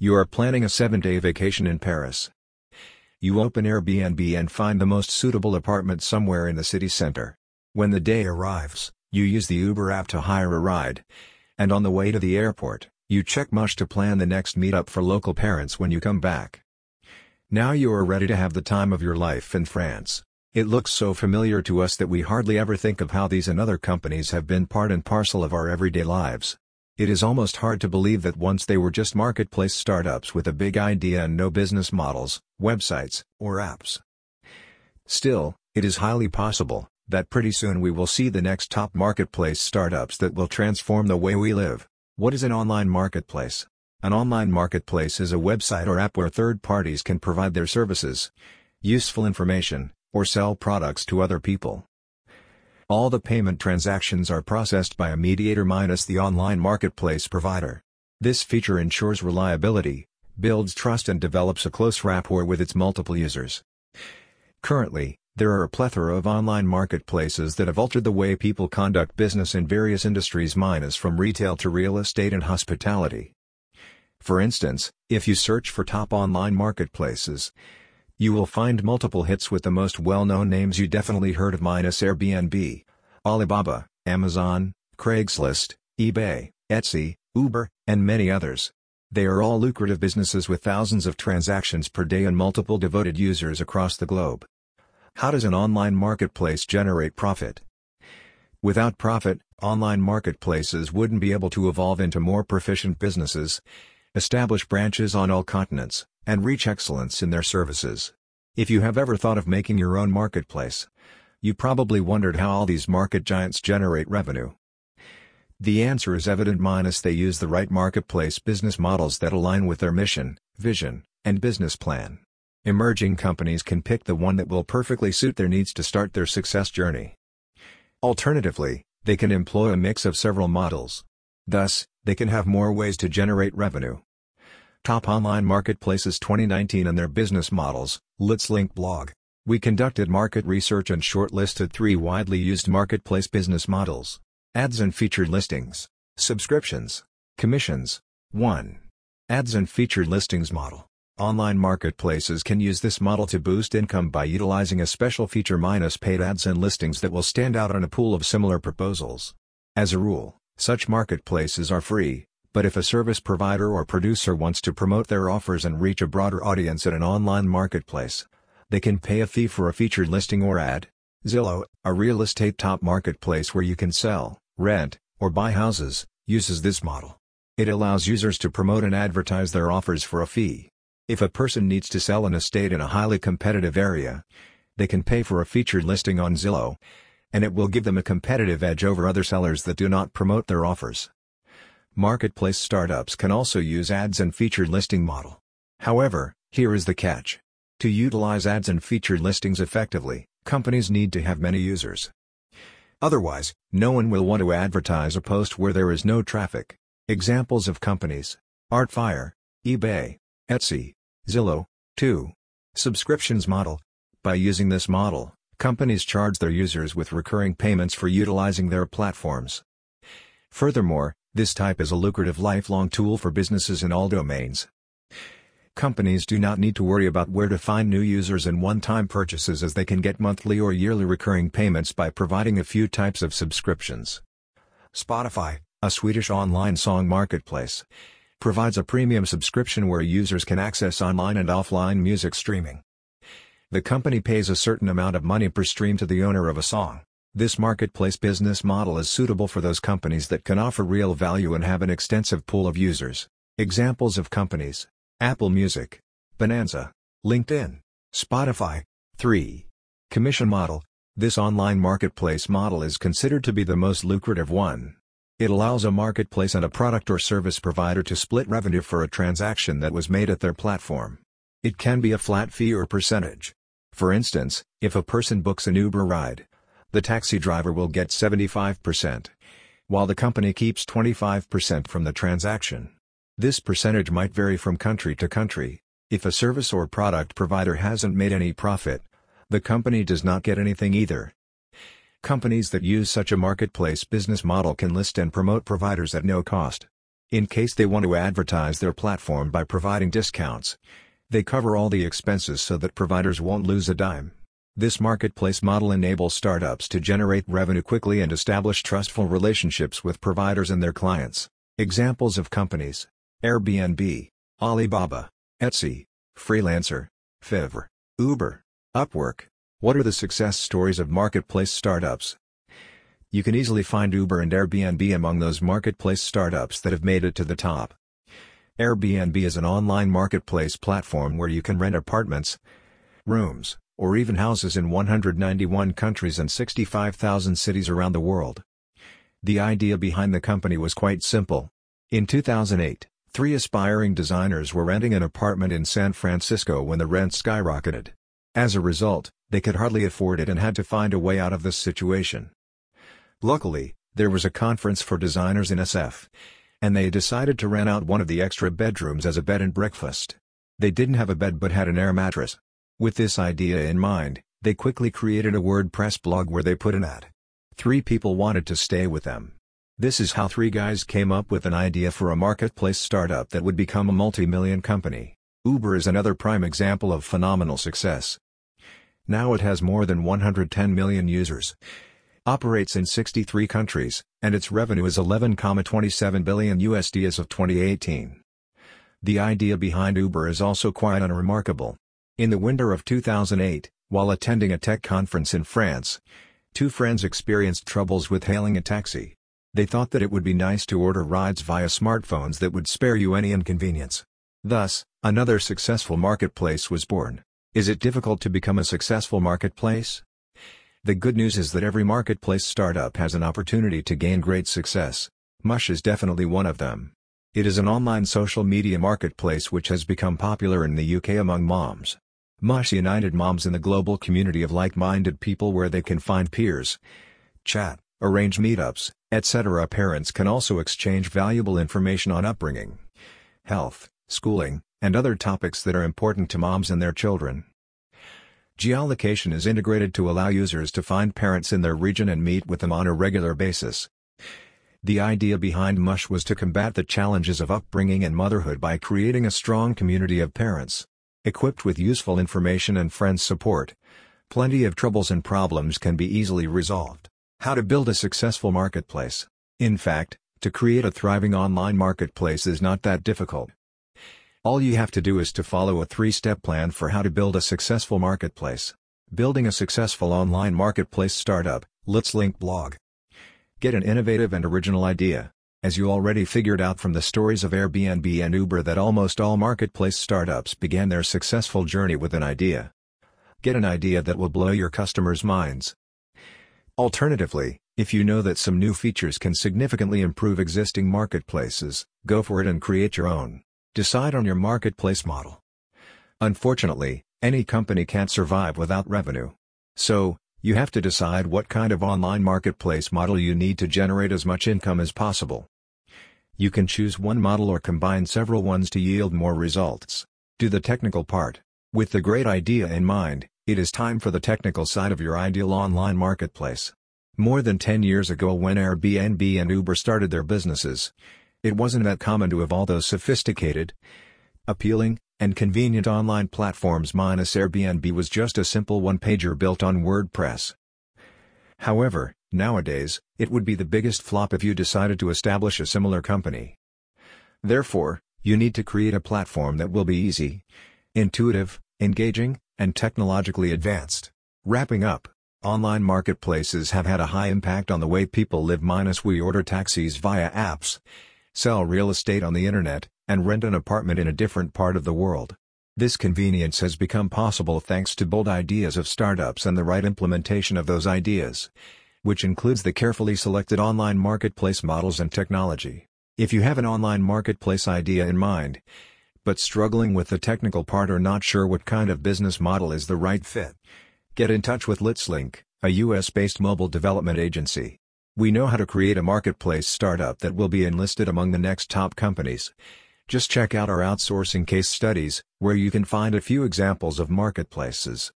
You are planning a 7-day vacation in Paris. You open Airbnb and find the most suitable apartment somewhere in the city center. When the day arrives, you use the Uber app to hire a ride. And on the way to the airport, you check Mush to plan the next meetup for local parents when you come back. Now you are ready to have the time of your life in France. It looks so familiar to us that we hardly ever think of how these and other companies have been part and parcel of our everyday lives. It is almost hard to believe that once they were just marketplace startups with a big idea and no business models, websites, or apps. Still, it is highly possible that pretty soon we will see the next top marketplace startups that will transform the way we live. What is an online marketplace? An online marketplace is a website or app where third parties can provide their services, useful information, or sell products to other people. All the payment transactions are processed by a mediator minus the online marketplace provider. This feature ensures reliability, builds trust and develops a close rapport with its multiple users. Currently, there are a plethora of online marketplaces that have altered the way people conduct business in various industries minus from retail to real estate and hospitality. For instance, if you search for top online marketplaces, you will find multiple hits with the most well-known names you definitely heard of minus Airbnb, Alibaba, Amazon, Craigslist, eBay, Etsy, Uber, and many others. They are all lucrative businesses with thousands of transactions per day and multiple devoted users across the globe. How does an online marketplace generate profit? Without profit, online marketplaces wouldn't be able to evolve into more proficient businesses, establish branches on all continents, and reach excellence in their services. If you have ever thought of making your own marketplace, you probably wondered how all these market giants generate revenue. The answer is evident minus they use the right marketplace business models that align with their mission, vision, and business plan. Emerging companies can pick the one that will perfectly suit their needs to start their success journey. Alternatively, they can employ a mix of several models. Thus, they can have more ways to generate revenue. Top Online Marketplaces 2019 and their business models, LitsLink blog. We conducted market research and shortlisted three widely used marketplace business models. Ads and featured listings. Subscriptions. Commissions. 1. Ads and featured listings model. Online marketplaces can use this model to boost income by utilizing a special feature minus paid ads and listings that will stand out on a pool of similar proposals. As a rule, such marketplaces are free, but if a service provider or producer wants to promote their offers and reach a broader audience at an online marketplace, they can pay a fee for a featured listing or ad. Zillow, a real estate top marketplace where you can sell, rent, or buy houses, uses this model. It allows users to promote and advertise their offers for a fee. If a person needs to sell an estate in a highly competitive area, they can pay for a featured listing on Zillow, and it will give them a competitive edge over other sellers that do not promote their offers. Marketplace startups can also use ads and featured listing model. However, here is the catch. To utilize ads and featured listings effectively, companies need to have many users. Otherwise, no one will want to advertise a post where there is no traffic. Examples of companies Artfire, eBay, Etsy, Zillow. 2. Subscriptions model. By using this model, companies charge their users with recurring payments for utilizing their platforms. Furthermore, this type is a lucrative lifelong tool for businesses in all domains. Companies do not need to worry about where to find new users and one-time purchases as they can get monthly or yearly recurring payments by providing a few types of subscriptions. Spotify, a Swedish online song marketplace, provides a premium subscription where users can access online and offline music streaming. The company pays a certain amount of money per stream to the owner of a song. This marketplace business model is suitable for those companies that can offer real value and have an extensive pool of users. Examples of companies Apple Music, Bonanza, LinkedIn, Spotify. 3. Commission Model This online marketplace model is considered to be the most lucrative one. It allows a marketplace and a product or service provider to split revenue for a transaction that was made at their platform. It can be a flat fee or percentage. For instance, if a person books an Uber ride, the taxi driver will get 75%, while the company keeps 25% from the transaction. This percentage might vary from country to country. If a service or product provider hasn't made any profit, the company does not get anything either. Companies that use such a marketplace business model can list and promote providers at no cost. In case they want to advertise their platform by providing discounts, they cover all the expenses so that providers won't lose a dime. This marketplace model enables startups to generate revenue quickly and establish trustful relationships with providers and their clients. Examples of companies Airbnb, Alibaba, Etsy, Freelancer, Fiverr, Uber, Upwork. What are the success stories of marketplace startups? You can easily find Uber and Airbnb among those marketplace startups that have made it to the top. Airbnb is an online marketplace platform where you can rent apartments, rooms, or even houses in 191 countries and 65,000 cities around the world. The idea behind the company was quite simple. In 2008, three aspiring designers were renting an apartment in San Francisco when the rent skyrocketed. As a result, they could hardly afford it and had to find a way out of this situation. Luckily, there was a conference for designers in SF, and they decided to rent out one of the extra bedrooms as a bed and breakfast. They didn't have a bed but had an air mattress. With this idea in mind, they quickly created a WordPress blog where they put an ad. Three people wanted to stay with them. This is how three guys came up with an idea for a marketplace startup that would become a multi-million company. Uber is another prime example of phenomenal success. Now it has more than 110 million users, operates in 63 countries, and its revenue is 11,27 billion USD as of 2018. The idea behind Uber is also quite unremarkable. In the winter of 2008, while attending a tech conference in France, two friends experienced troubles with hailing a taxi. They thought that it would be nice to order rides via smartphones that would spare you any inconvenience. Thus, another successful marketplace was born. Is it difficult to become a successful marketplace? The good news is that every marketplace startup has an opportunity to gain great success. Mush is definitely one of them. It is an online social media marketplace which has become popular in the UK among moms. Mush united moms in the global community of like-minded people where they can find peers, chat, arrange meetups, etc. Parents can also exchange valuable information on upbringing, health, schooling, and other topics that are important to moms and their children. Geolocation is integrated to allow users to find parents in their region and meet with them on a regular basis. The idea behind Mush was to combat the challenges of upbringing and motherhood by creating a strong community of parents. Equipped with useful information and friends support, plenty of troubles and problems can be easily resolved. How to build a successful marketplace. In fact, to create a thriving online marketplace is not that difficult. All you have to do is to follow a three-step plan for how to build a successful marketplace. Building a successful online marketplace startup, LitsLink blog. Get an innovative and original idea. As you already figured out from the stories of Airbnb and Uber that almost all marketplace startups began their successful journey with an idea. Get an idea that will blow your customers' minds. Alternatively, if you know that some new features can significantly improve existing marketplaces, go for it and create your own. Decide on your marketplace model. Unfortunately, any company can't survive without revenue. So, you have to decide what kind of online marketplace model you need to generate as much income as possible. You can choose one model or combine several ones to yield more results. Do the technical part. With the great idea in mind, it is time for the technical side of your ideal online marketplace. More than 10 years ago when Airbnb and Uber started their businesses, it wasn't that common to have all those sophisticated, appealing, and convenient online platforms minus Airbnb was just a simple one-pager built on WordPress. However, Nowadays, it would be the biggest flop if you decided to establish a similar company. Therefore, you need to create a platform that will be easy, intuitive, engaging, and technologically advanced. Wrapping up, online marketplaces have had a high impact on the way people live minus we order taxis via apps, sell real estate on the internet, and rent an apartment in a different part of the world. This convenience has become possible thanks to bold ideas of startups and the right implementation of those ideas which includes the carefully selected online marketplace models and technology. If you have an online marketplace idea in mind, but struggling with the technical part or not sure what kind of business model is the right fit, get in touch with LitsLink, a US-based mobile development agency. We know how to create a marketplace startup that will be enlisted among the next top companies. Just check out our outsourcing case studies, where you can find a few examples of marketplaces.